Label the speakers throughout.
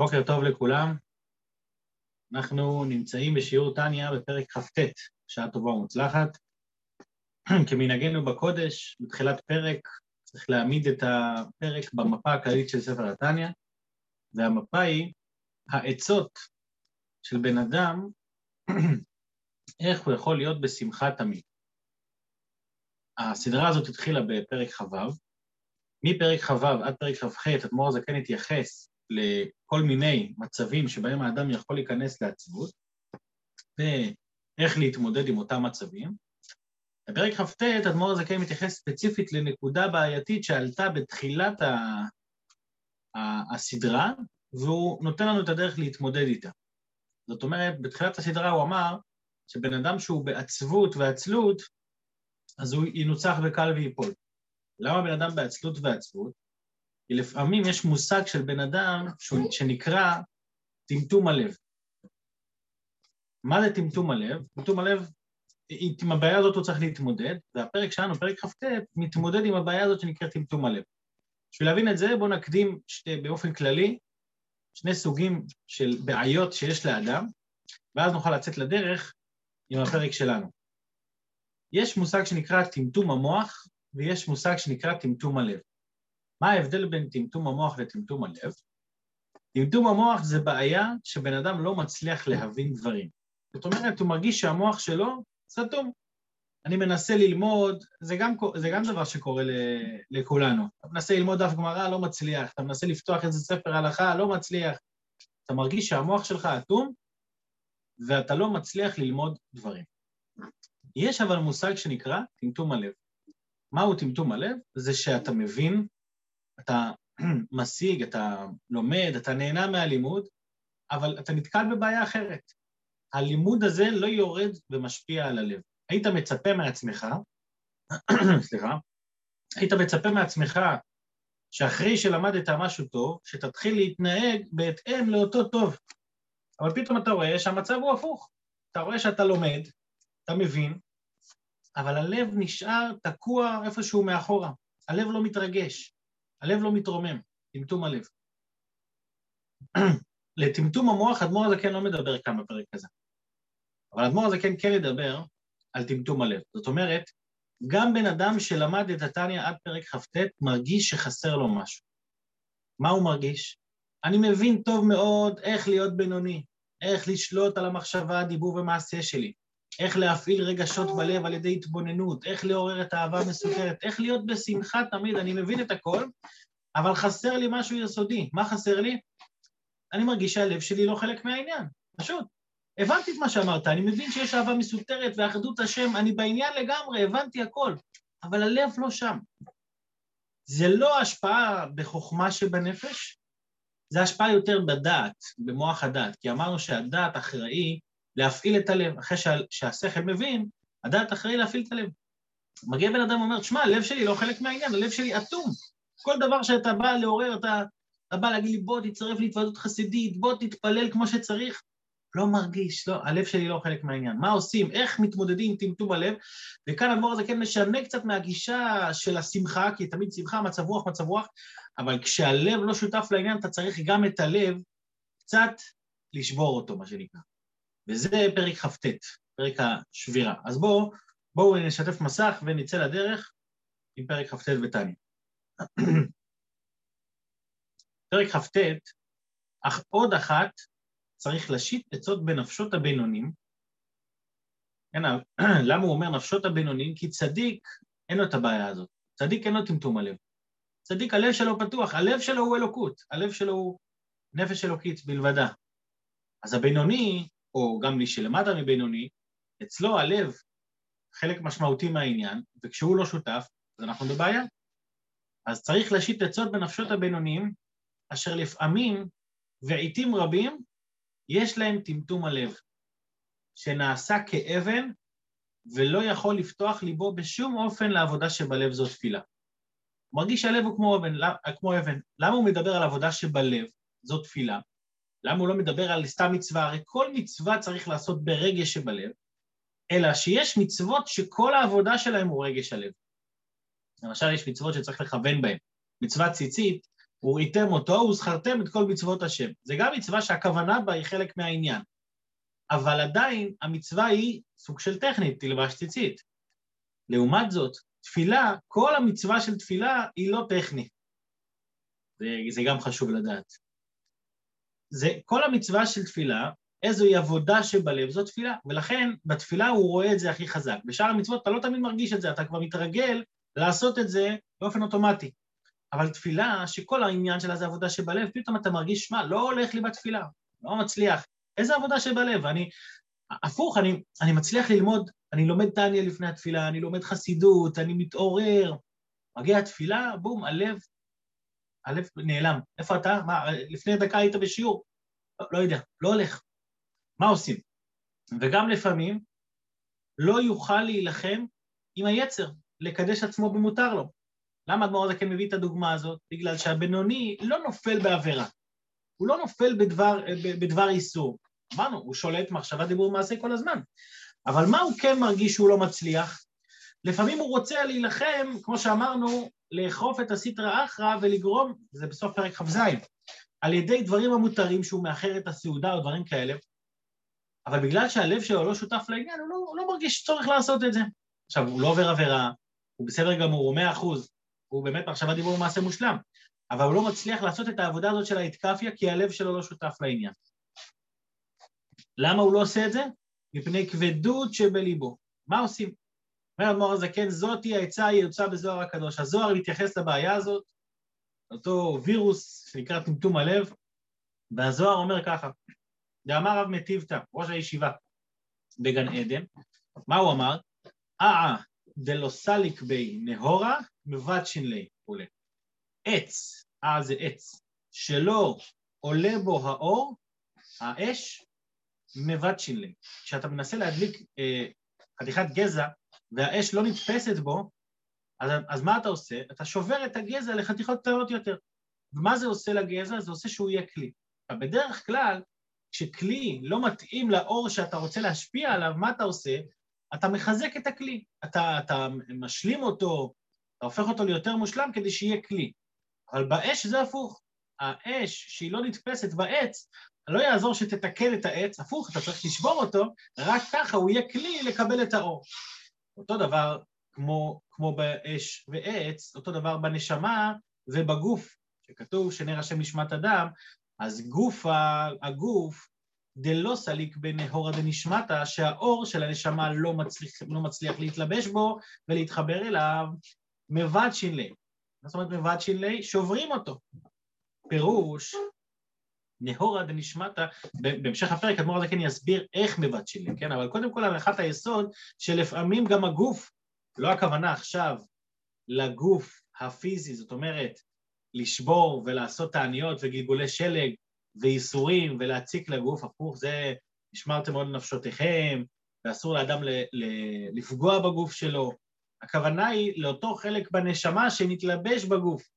Speaker 1: בוקר טוב לכולם. אנחנו נמצאים בשיעור טניה בפרק כ"ט, שעה טובה ומוצלחת. כמנהגנו בקודש, בתחילת פרק צריך להעמיד את הפרק במפה הכללית של ספר התניא, והמפה היא העצות של בן אדם, איך הוא יכול להיות בשמחה תמיד. הסדרה הזאת התחילה בפרק כ"ו, מפרק כ"ו עד פרק כ"ח, אדמו"ר הזקן התייחס לכל מיני מצבים שבהם האדם יכול להיכנס לעצבות, ואיך להתמודד עם אותם מצבים. בפרק כ"ט אדמו"ר הזקן מתייחס ספציפית לנקודה בעייתית שעלתה בתחילת ה... הסדרה, והוא נותן לנו את הדרך להתמודד איתה. זאת אומרת, בתחילת הסדרה הוא אמר שבן אדם שהוא בעצבות ועצלות, אז הוא ינוצח בקל וייפול. למה בן אדם בעצלות ועצבות? כי לפעמים יש מושג של בן אדם שנקרא טמטום הלב. מה זה טמטום הלב? טמטום הלב, עם הבעיה הזאת הוא צריך להתמודד, והפרק שלנו, פרק כ"ט, מתמודד עם הבעיה הזאת שנקראת טמטום הלב. בשביל להבין את זה, בואו נקדים שתי, באופן כללי שני סוגים של בעיות שיש לאדם, ואז נוכל לצאת לדרך עם הפרק שלנו. יש מושג שנקרא טמטום המוח, ויש מושג שנקרא טמטום הלב. מה ההבדל בין טמטום המוח לטמטום הלב? טמטום המוח זה בעיה שבן אדם לא מצליח להבין דברים. זאת אומרת, הוא מרגיש שהמוח שלו סתום. אני מנסה ללמוד, זה גם, זה גם דבר שקורה לכולנו. אתה מנסה ללמוד דף גמרא, לא מצליח. אתה מנסה לפתוח איזה ספר הלכה, לא מצליח. אתה מרגיש שהמוח שלך אטום, ואתה לא מצליח ללמוד דברים. יש אבל מושג שנקרא טמטום הלב. מהו טמטום הלב? זה שאתה מבין, אתה משיג, אתה לומד, אתה נהנה מהלימוד, אבל אתה נתקל בבעיה אחרת. הלימוד הזה לא יורד ומשפיע על הלב. היית מצפה מעצמך, סליחה, היית מצפה מעצמך שאחרי שלמדת משהו טוב, שתתחיל להתנהג בהתאם לאותו טוב. אבל פתאום אתה רואה שהמצב הוא הפוך. אתה רואה שאתה לומד, אתה מבין, אבל הלב נשאר תקוע איפשהו מאחורה. הלב לא מתרגש, הלב לא מתרומם, טמטום הלב. לטמטום המוח אדמו"ר הזקן לא מדבר כאן בפרק הזה. אבל אדמו"ר הזקן כן ידבר על טמטום הלב. זאת אומרת, גם בן אדם שלמד את התניא עד פרק כ"ט מרגיש שחסר לו משהו. מה הוא מרגיש? אני מבין טוב מאוד איך להיות בינוני, איך לשלוט על המחשבה, הדיבור ומעשה שלי. איך להפעיל רגשות בלב על ידי התבוננות, איך לעורר את האהבה המסוכרת, איך להיות בשמחה תמיד, אני מבין את הכל, אבל חסר לי משהו יסודי. מה חסר לי? אני מרגיש שהלב שלי לא חלק מהעניין, פשוט. הבנתי את מה שאמרת, אני מבין שיש אהבה מסותרת ואחדות השם, אני בעניין לגמרי, הבנתי הכל, אבל הלב לא שם. זה לא השפעה בחוכמה שבנפש, זה השפעה יותר בדעת, במוח הדעת, כי אמרנו שהדעת אחראי להפעיל את הלב. אחרי שה, שהשכל מבין, הדעת אחראי להפעיל את הלב. מגיע בן אדם ואומר, שמע, הלב שלי לא חלק מהעניין, הלב שלי אטום. כל דבר שאתה בא לעורר, אתה, אתה בא להגיד לי, בוא תצטרף להתוועדות חסידית, בוא תתפלל כמו שצריך, לא מרגיש, לא, הלב שלי לא חלק מהעניין. מה עושים? איך מתמודדים עם טמטום הלב? וכאן הדמור הזה כן משנה קצת מהגישה של השמחה, כי תמיד שמחה, מצב רוח, מצב רוח, אבל כשהלב לא שותף לעניין, אתה צריך גם את הלב קצת לשבור אותו, מה שנקרא. וזה פרק כ"ט, פרק השבירה. אז בואו בוא נשתף מסך ונצא לדרך עם פרק כ"ט בתניא. פרק כ"ט, אך עוד אחת צריך להשית עצות בנפשות הבינונים. כן, למה הוא אומר נפשות הבינונים? כי צדיק אין לו את הבעיה הזאת. צדיק אין לו טמטום הלב. צדיק, הלב שלו פתוח, הלב שלו הוא אלוקות, הלב שלו הוא נפש אלוקית בלבדה. אז הבינוני, או גם מי שלמטה מבינוני, אצלו הלב חלק משמעותי מהעניין, וכשהוא לא שותף, אז אנחנו בבעיה. אז צריך להשית עצות בנפשות הבינוניים, אשר לפעמים ועיתים רבים יש להם טמטום הלב, שנעשה כאבן ולא יכול לפתוח ליבו בשום אופן לעבודה שבלב זו תפילה. הוא מרגיש שהלב הוא כמו אבן, כמו אבן. למה הוא מדבר על עבודה שבלב זו תפילה? למה הוא לא מדבר על סתם מצווה? הרי כל מצווה צריך לעשות ברגש שבלב, אלא שיש מצוות שכל העבודה שלהם הוא רגש הלב. למשל, יש מצוות שצריך לכוון בהן. מצוות ציצית, וראיתם אותו, וזכרתם את כל מצוות השם. זה גם מצווה שהכוונה בה היא חלק מהעניין. אבל עדיין המצווה היא סוג של טכנית, תלבש ציצית. לעומת זאת, תפילה, כל המצווה של תפילה היא לא טכנית. זה, זה גם חשוב לדעת. זה, כל המצווה של תפילה, איזוהי עבודה שבלב, זו תפילה. ולכן בתפילה הוא רואה את זה הכי חזק. בשאר המצוות אתה לא תמיד מרגיש את זה, אתה כבר מתרגל לעשות את זה באופן אוטומטי. אבל תפילה, שכל העניין שלה זה עבודה שבלב, פתאום אתה מרגיש, שמע, לא הולך לי בתפילה, לא מצליח. איזה עבודה שבלב? אני, הפוך, אני, אני מצליח ללמוד, אני לומד טניה לפני התפילה, אני לומד חסידות, אני מתעורר. מגיע התפילה, בום, הלב, הלב נעלם. איפה אתה? מה, לפני דקה היית בשיעור? לא, לא יודע, לא הולך. מה עושים? וגם לפעמים לא יוכל להילחם עם היצר, לקדש עצמו במותר לו. למה אדמו"ר הזקן מביא את הדוגמה הזאת? בגלל שהבינוני לא נופל בעבירה. הוא לא נופל בדבר, בדבר איסור. אמרנו, הוא שולט מחשבה, דיבור, מעשה כל הזמן. אבל מה הוא כן מרגיש שהוא לא מצליח? לפעמים הוא רוצה להילחם, כמו שאמרנו, לאכוף את הסיטרא אחרא ולגרום, זה בסוף פרק כ"ז, על ידי דברים המותרים שהוא מאחר את הסעודה או דברים כאלה, אבל בגלל שהלב שלו לא שותף לעניין, הוא לא, הוא לא מרגיש צורך לעשות את זה. עכשיו, הוא לא עובר עבירה, הוא בסדר גמור, הוא מאה אחוז, הוא באמת מחשבה דיבור מעשה מושלם, אבל הוא לא מצליח לעשות את העבודה הזאת של האתקפיה כי הלב שלו לא שותף לעניין. למה הוא לא עושה את זה? מפני כבדות שבליבו. מה עושים? אומר אדמו"ר הזקן, זאתי העצה היוצאה בזוהר הקדוש. הזוהר מתייחס לבעיה הזאת, אותו וירוס שנקרא טמטום הלב, והזוהר אומר ככה, דאמר רב מטיבתא, ראש הישיבה בגן עדן, מה הוא אמר? אה דלא סליק בי נהורה מבטשין לי עולה. עץ, אה זה עץ, שלא עולה בו האור, האש, מבטשין לי. כשאתה מנסה להדליק אה, חתיכת גזע והאש לא נתפסת בו, אז, אז מה אתה עושה? אתה שובר את הגזע לחתיכות קטנות יותר. ומה זה עושה לגזע? זה עושה שהוא יהיה כלי. בדרך כלל, כשכלי לא מתאים לאור שאתה רוצה להשפיע עליו, מה אתה עושה? אתה מחזק את הכלי, אתה, אתה משלים אותו, אתה הופך אותו ליותר מושלם כדי שיהיה כלי. אבל באש זה הפוך. האש שהיא לא נתפסת בעץ, לא יעזור שתתקן את העץ, הפוך, אתה צריך לשבור אותו, רק ככה הוא יהיה כלי לקבל את האור. אותו דבר כמו, כמו באש ועץ, אותו דבר בנשמה ובגוף, שכתוב שנר השם נשמת אדם, אז גוף הגוף דלא סליק בנהורא דנשמטה, שהאור של הנשמה לא מצליח, לא מצליח להתלבש בו ולהתחבר אליו, מבד שינלי. מה זאת אומרת מבד שינלי? שוברים אותו. פירוש, נהורא דנשמטה, בהמשך הפרק אדמו"ר הזה כן יסביר איך מבד שינלי, כן? אבל קודם כל הנחת היסוד שלפעמים גם הגוף, לא הכוונה עכשיו לגוף הפיזי, זאת אומרת לשבור ולעשות תעניות וגלגולי שלג וייסורים ולהציק לגוף, הפוך זה נשמרתם מאוד לנפשותיכם, ואסור לאדם ל- ל- לפגוע בגוף שלו. הכוונה היא לאותו חלק בנשמה שמתלבש בגוף,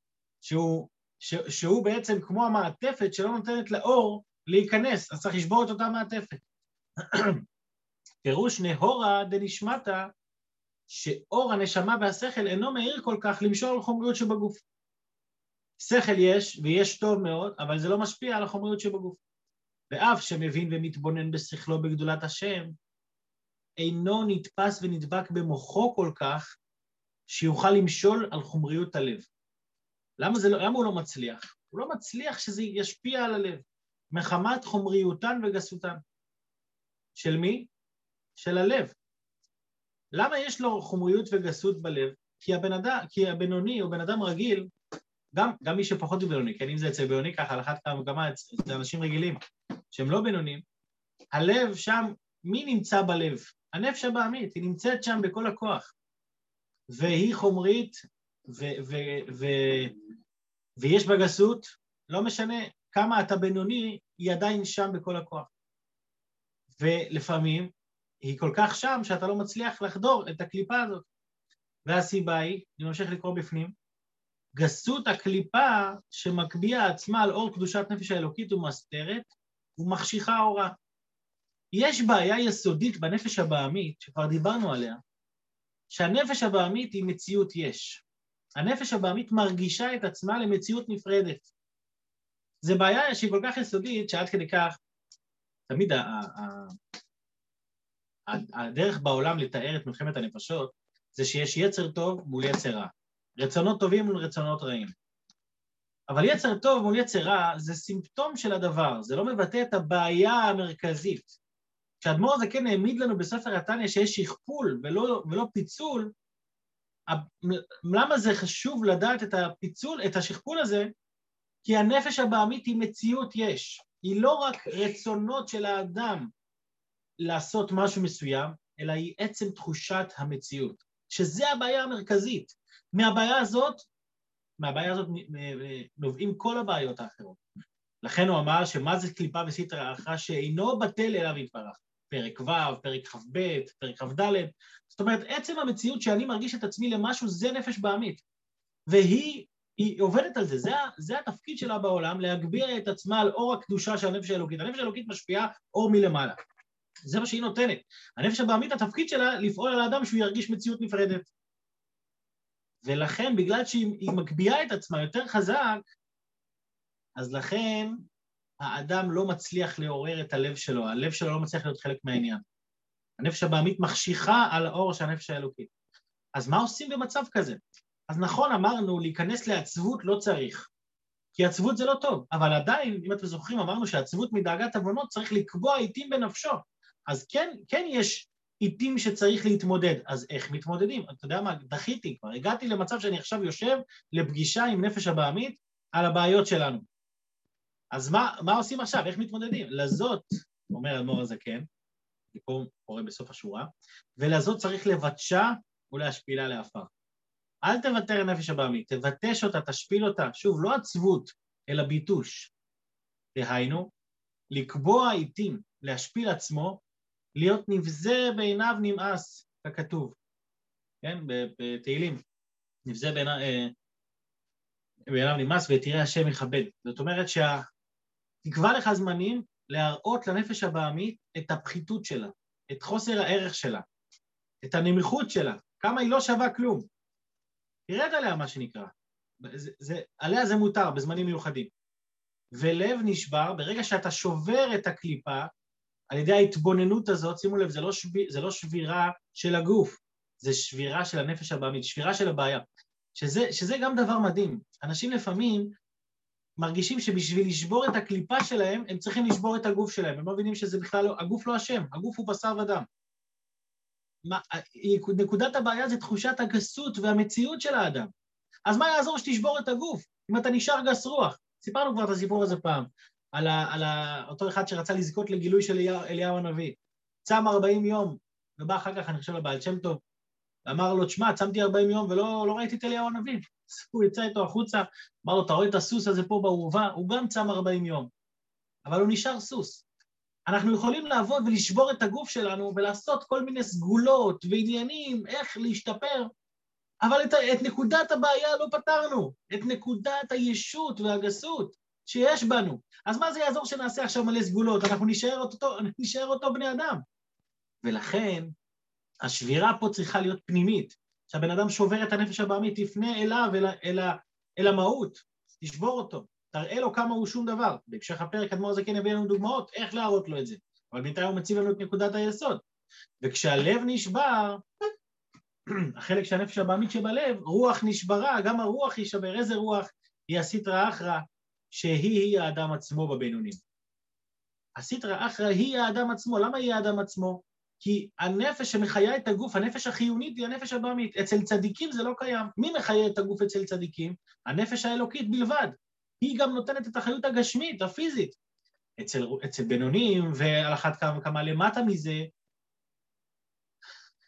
Speaker 1: שהוא, ש, שהוא בעצם כמו המעטפת שלא נותנת לאור להיכנס, אז צריך לשבור את אותה מעטפת. פירוש נהורה דנשמטה, שאור הנשמה והשכל אינו מאיר כל כך למשול על חומריות שבגוף. שכל יש, ויש טוב מאוד, אבל זה לא משפיע על החומריות שבגוף. ואף שמבין ומתבונן בשכלו בגדולת השם, אינו נתפס ונדבק במוחו כל כך, שיוכל למשול על חומריות הלב. למה, לא, למה הוא לא מצליח? הוא לא מצליח שזה ישפיע על הלב, מחמת חומריותן וגסותן. של מי? של הלב. למה יש לו חומריות וגסות בלב? כי, הבן אדם, כי הבינוני או בן אדם רגיל גם, גם מי שפחות מבינוני, כן, אם זה אצל בינוני ככה, על אחת כמה וכמה אצל אנשים רגילים שהם לא בינונים, הלב שם, מי נמצא בלב? הנפש הבעמית, היא נמצאת שם בכל הכוח. והיא חומרית, ו- ו- ו- ויש בה גסות, לא משנה כמה אתה בינוני, היא עדיין שם בכל הכוח. ולפעמים היא כל כך שם שאתה לא מצליח לחדור את הקליפה הזאת. והסיבה היא, אני ממשיך לקרוא בפנים, גסות הקליפה שמקביעה עצמה על אור קדושת נפש האלוקית ומסתרת ומחשיכה אורה. יש בעיה יסודית בנפש הבעמית, שכבר דיברנו עליה, שהנפש הבעמית היא מציאות יש. הנפש הבעמית מרגישה את עצמה למציאות נפרדת. זה בעיה שהיא כל כך יסודית, שעד כדי כך, תמיד ה- ה- ה- הדרך בעולם לתאר את מלחמת הנפשות זה שיש יצר טוב מול יצר רע, רצונות טובים מול רצונות רעים. אבל יצר טוב מול יצר רע זה סימפטום של הדבר, זה לא מבטא את הבעיה המרכזית. כשאדמו"ר הזה כן העמיד לנו בספר התניא שיש שכפול ולא, ולא פיצול, למה זה חשוב לדעת את הפיצול, את השכפול הזה? כי הנפש הבעמית היא מציאות יש, היא לא רק רצונות של האדם לעשות משהו מסוים, אלא היא עצם תחושת המציאות, שזה הבעיה המרכזית. מהבעיה הזאת, מהבעיה הזאת נובעים כל הבעיות האחרות. לכן הוא אמר שמה זה קליפה וסטרא אחרא שאינו בטל אליו יתברך. פרק ו', פרק כ"ב, פרק כ"ד. זאת אומרת, עצם המציאות שאני מרגיש את עצמי למשהו זה נפש בעמית. והיא היא עובדת על זה, זה, זה התפקיד שלה בעולם, להגביה את עצמה על אור הקדושה של הנפש האלוקית. הנפש האלוקית משפיעה אור מלמעלה. זה מה שהיא נותנת. הנפש הבעמית, התפקיד שלה לפעול על האדם שהוא ירגיש מציאות נפרדת. ולכן, בגלל שהיא מגביה את עצמה יותר חזק, אז לכן האדם לא מצליח לעורר את הלב שלו, הלב שלו לא מצליח להיות חלק מהעניין. הנפש הבעמית מחשיכה על האור של הנפש האלוקית. אז מה עושים במצב כזה? אז נכון, אמרנו, להיכנס לעצבות לא צריך, כי עצבות זה לא טוב, אבל עדיין, אם אתם זוכרים, אמרנו שעצבות מדאגת עוונות צריך לקבוע עיתים בנפשו. אז כן, כן יש עיתים שצריך להתמודד. אז איך מתמודדים? אתה יודע מה, דחיתי כבר, הגעתי למצב שאני עכשיו יושב לפגישה עם נפש הבעמית על הבעיות שלנו. אז מה, מה עושים עכשיו? איך מתמודדים? לזאת, אומר אדמו"ר הזקן, אני פה קורא בסוף השורה, ולזאת צריך לבטשה ולהשפילה לעפר. אל תוותר נפש הבעמית, תבטש אותה, תשפיל אותה. שוב, לא עצבות, אלא ביטוש. דהיינו, לקבוע עיתים, להשפיל עצמו, להיות נבזה בעיניו נמאס, ככתוב, כן, בתהילים, נבזה בעיניו, אה, בעיניו נמאס ותראה השם יכבד. זאת אומרת שתקבע לך זמנים להראות לנפש הבעמית את הפחיתות שלה, את חוסר הערך שלה, את הנמיכות שלה, כמה היא לא שווה כלום. תרד עליה, מה שנקרא. זה, זה, עליה זה מותר בזמנים מיוחדים. ולב נשבר, ברגע שאתה שובר את הקליפה, על ידי ההתבוננות הזאת, שימו לב, זה לא, שב, זה לא שבירה של הגוף, זה שבירה של הנפש הבעמית, שבירה של הבעיה. שזה, שזה גם דבר מדהים. אנשים לפעמים מרגישים שבשביל לשבור את הקליפה שלהם, הם צריכים לשבור את הגוף שלהם. הם לא מבינים שזה בכלל לא, הגוף לא אשם, הגוף הוא בשר ודם. מה, נקודת הבעיה זה תחושת הגסות והמציאות של האדם. אז מה יעזור שתשבור את הגוף, אם אתה נשאר גס רוח? סיפרנו כבר את הסיפור הזה פעם, על, ה, על ה, אותו אחד שרצה לזכות לגילוי של אליהו, אליהו הנביא. צם 40 יום, ובא אחר כך, אני חושב, לבעל שם טוב, ואמר לו, תשמע, צמתי 40 יום ולא לא ראיתי את אליהו הנביא. הוא יצא איתו החוצה, אמר לו, אתה רואה את הסוס הזה פה באורווה? הוא גם צם 40 יום, אבל הוא נשאר סוס. אנחנו יכולים לעבוד ולשבור את הגוף שלנו ולעשות כל מיני סגולות ועניינים, איך להשתפר, אבל את, את נקודת הבעיה לא פתרנו, את נקודת הישות והגסות שיש בנו. אז מה זה יעזור שנעשה עכשיו מלא סגולות? אנחנו נשאר אותו, נשאר אותו בני אדם. ולכן, השבירה פה צריכה להיות פנימית. כשהבן אדם שובר את הנפש הבעמית, תפנה אליו, אל, אל, אל המהות, תשבור אותו. תראה לו כמה הוא שום דבר. בהמשך הפרק אדמו"ר הזקן יביא לנו דוגמאות איך להראות לו את זה. אבל בינתיים הוא מציב לנו את נקודת היסוד. וכשהלב נשבר, החלק של הנפש הבעמית שבלב, רוח נשברה, גם הרוח יישבר. איזה רוח? היא הסיטרא אחרא, שהיא האדם עצמו בבינונים. הסיטרא אחרא היא האדם עצמו. למה היא האדם עצמו? כי הנפש שמחיה את הגוף, הנפש החיונית היא הנפש הבעמית. אצל צדיקים זה לא קיים. מי מחיה את הגוף אצל צדיקים? הנפש האלוקית בלבד. היא גם נותנת את החיות הגשמית, הפיזית. אצל, אצל בינונים, ועל אחת כמה וכמה למטה מזה,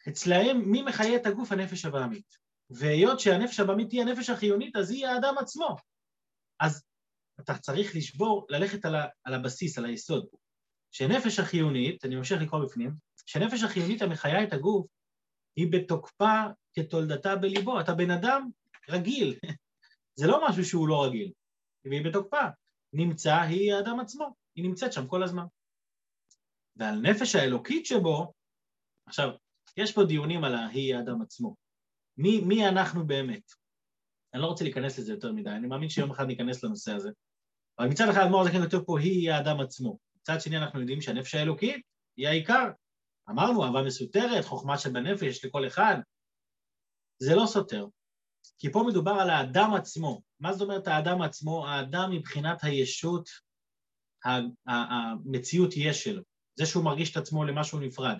Speaker 1: אצלהם מי מחיה את הגוף? הנפש הבעמית. והיות שהנפש הבעמית היא הנפש החיונית, אז היא האדם עצמו. אז אתה צריך לשבור, ללכת על, ה, על הבסיס, על היסוד. שנפש החיונית, אני ממשיך לקרוא בפנים, שנפש החיונית המחיה את הגוף, היא בתוקפה כתולדתה בליבו. אתה בן אדם רגיל, זה לא משהו שהוא לא רגיל. והיא בתוקפה. נמצא היא האדם עצמו, היא נמצאת שם כל הזמן. ועל נפש האלוקית שבו, עכשיו, יש פה דיונים על ההיא האדם עצמו. מי, מי אנחנו באמת? אני לא רוצה להיכנס לזה יותר מדי, אני מאמין שיום אחד ניכנס לנושא הזה. אבל מצד אחד האדמו"ר הזקן כותב פה, היא האדם עצמו. מצד שני אנחנו יודעים שהנפש האלוקית היא העיקר. אמרנו, אהבה מסותרת, חוכמה שבנפש לכל אחד. זה לא סותר, כי פה מדובר על האדם עצמו. מה זאת אומרת האדם עצמו? האדם מבחינת הישות, המציאות יש שלו. זה שהוא מרגיש את עצמו למשהו נפרד.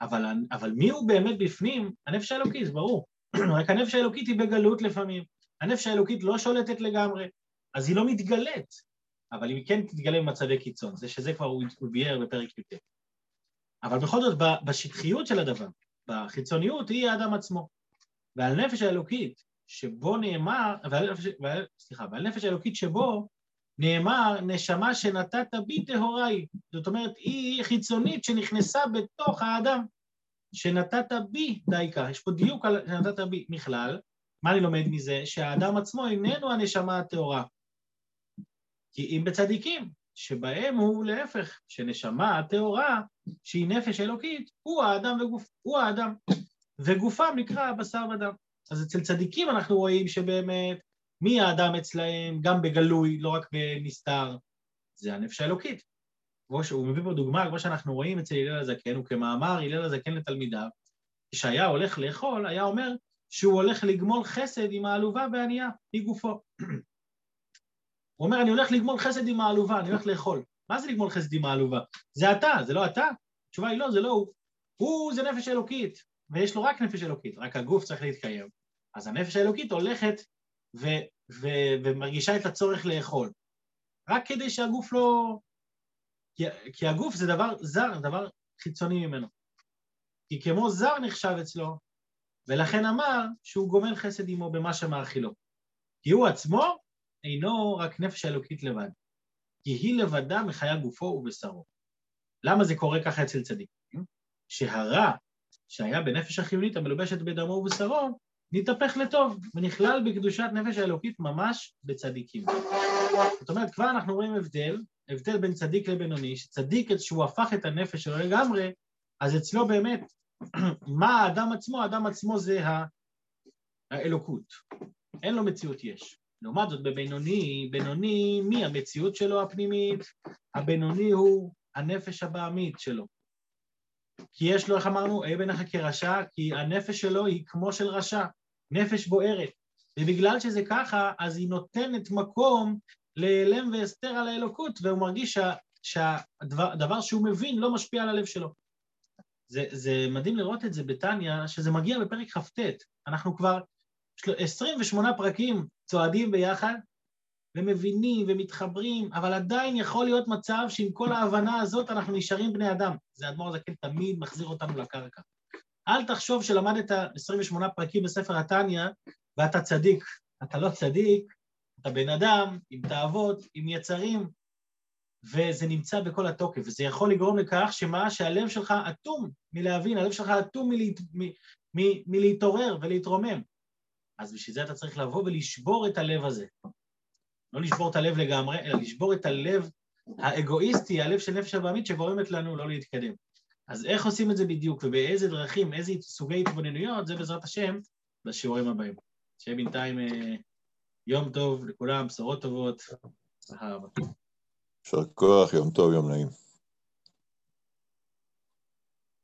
Speaker 1: אבל, אבל מי הוא באמת בפנים? הנפש האלוקית, ברור. רק הנפש האלוקית היא בגלות לפעמים. הנפש האלוקית לא שולטת לגמרי, אז היא לא מתגלית, אבל היא כן תתגלה במצבי קיצון, זה שזה כבר הוא ביאר בפרק י"ט. אבל בכל זאת, בשטחיות של הדבר, בחיצוניות, היא האדם עצמו. ועל נפש האלוקית שבו נאמר, ועל, ועל, סליחה, ועל נפש האלוקית שבו נאמר, נשמה שנתת בי טהורה היא. זאת אומרת, היא חיצונית שנכנסה בתוך האדם, שנתת בי דייקה. יש פה דיוק על שנתת בי מכלל. מה אני לומד מזה? שהאדם עצמו איננו הנשמה הטהורה. כי אם בצדיקים, שבהם הוא להפך, שנשמה הטהורה, שהיא נפש אלוקית, הוא האדם וגוף, הוא האדם. וגופם נקרא בשר ודם. אז אצל צדיקים אנחנו רואים שבאמת מי האדם אצלהם, גם בגלוי, לא רק בנסתר, זה הנפש האלוקית. הוא מביא פה דוגמה, כמו שאנחנו רואים אצל הלל הזקן, הוא כמאמר הלל הזקן לתלמידיו, כשהיה הולך לאכול, היה אומר שהוא הולך לגמול חסד עם העלובה והענייה, מגופו. הוא אומר, אני הולך לגמול חסד עם העלובה, אני הולך לאכול. מה זה לגמול חסד עם העלובה? זה אתה, זה לא אתה? התשובה היא לא, זה לא הוא. הוא זה נפש אלוקית, ויש לו רק נפש אלוקית, רק הגוף צריך להתקיים. אז הנפש האלוקית הולכת ו- ו- ומרגישה את הצורך לאכול. רק כדי שהגוף לא... כי, כי הגוף זה דבר זר, דבר חיצוני ממנו. כי כמו זר נחשב אצלו, ולכן אמר שהוא גומל חסד עמו במה שמאכילו. כי הוא עצמו אינו רק נפש האלוקית לבד, כי היא לבדה מחיה גופו ובשרו. למה זה קורה ככה אצל צדיקים? שהרע שהיה בנפש החיונית המלובשת בדמו ובשרו, נתהפך לטוב, ונכלל בקדושת נפש האלוקית ממש בצדיקים. זאת אומרת, כבר אנחנו רואים הבדל, הבדל בין צדיק לבינוני, שצדיק שהוא הפך את הנפש שלו לגמרי, אז אצלו באמת, מה האדם עצמו? האדם עצמו זה האלוקות. אין לו מציאות יש. לעומת זאת בבינוני, בינוני, מי המציאות שלו הפנימית? הבינוני הוא הנפש הבעמית שלו. כי יש לו, איך אמרנו, אהיה בעיניך כרשע, כי הנפש שלו היא כמו של רשע. נפש בוערת. ובגלל שזה ככה, אז היא נותנת מקום להיעלם והסתר על האלוקות, והוא מרגיש שה, שהדבר שהוא מבין לא משפיע על הלב שלו. זה, זה מדהים לראות את זה בטניה, שזה מגיע בפרק כ"ט. אנחנו כבר 28 פרקים צועדים ביחד, ומבינים ומתחברים, אבל עדיין יכול להיות מצב שעם כל ההבנה הזאת אנחנו נשארים בני אדם. זה אדמו"ר הזקן תמיד מחזיר אותנו לקרקע. אל תחשוב שלמדת 28 פרקים בספר התניא ואתה צדיק. אתה לא צדיק, אתה בן אדם עם תאוות, עם יצרים, וזה נמצא בכל התוקף. וזה יכול לגרום לכך שמה, שהלב שלך אטום מלהבין, הלב שלך אטום מלהתעורר ולהתרומם. אז בשביל זה אתה צריך לבוא ולשבור את הלב הזה. לא לשבור את הלב לגמרי, אלא לשבור את הלב האגואיסטי, הלב של נפש הבעמית שגורמת לנו לא להתקדם. אז איך עושים את זה בדיוק, ובאיזה דרכים, איזה סוגי התבוננויות, זה בעזרת השם בשיעורים הבאים. שיהיה בינתיים אה, יום טוב לכולם, בשורות טובות.
Speaker 2: יישר כוח, יום טוב, יום נעים.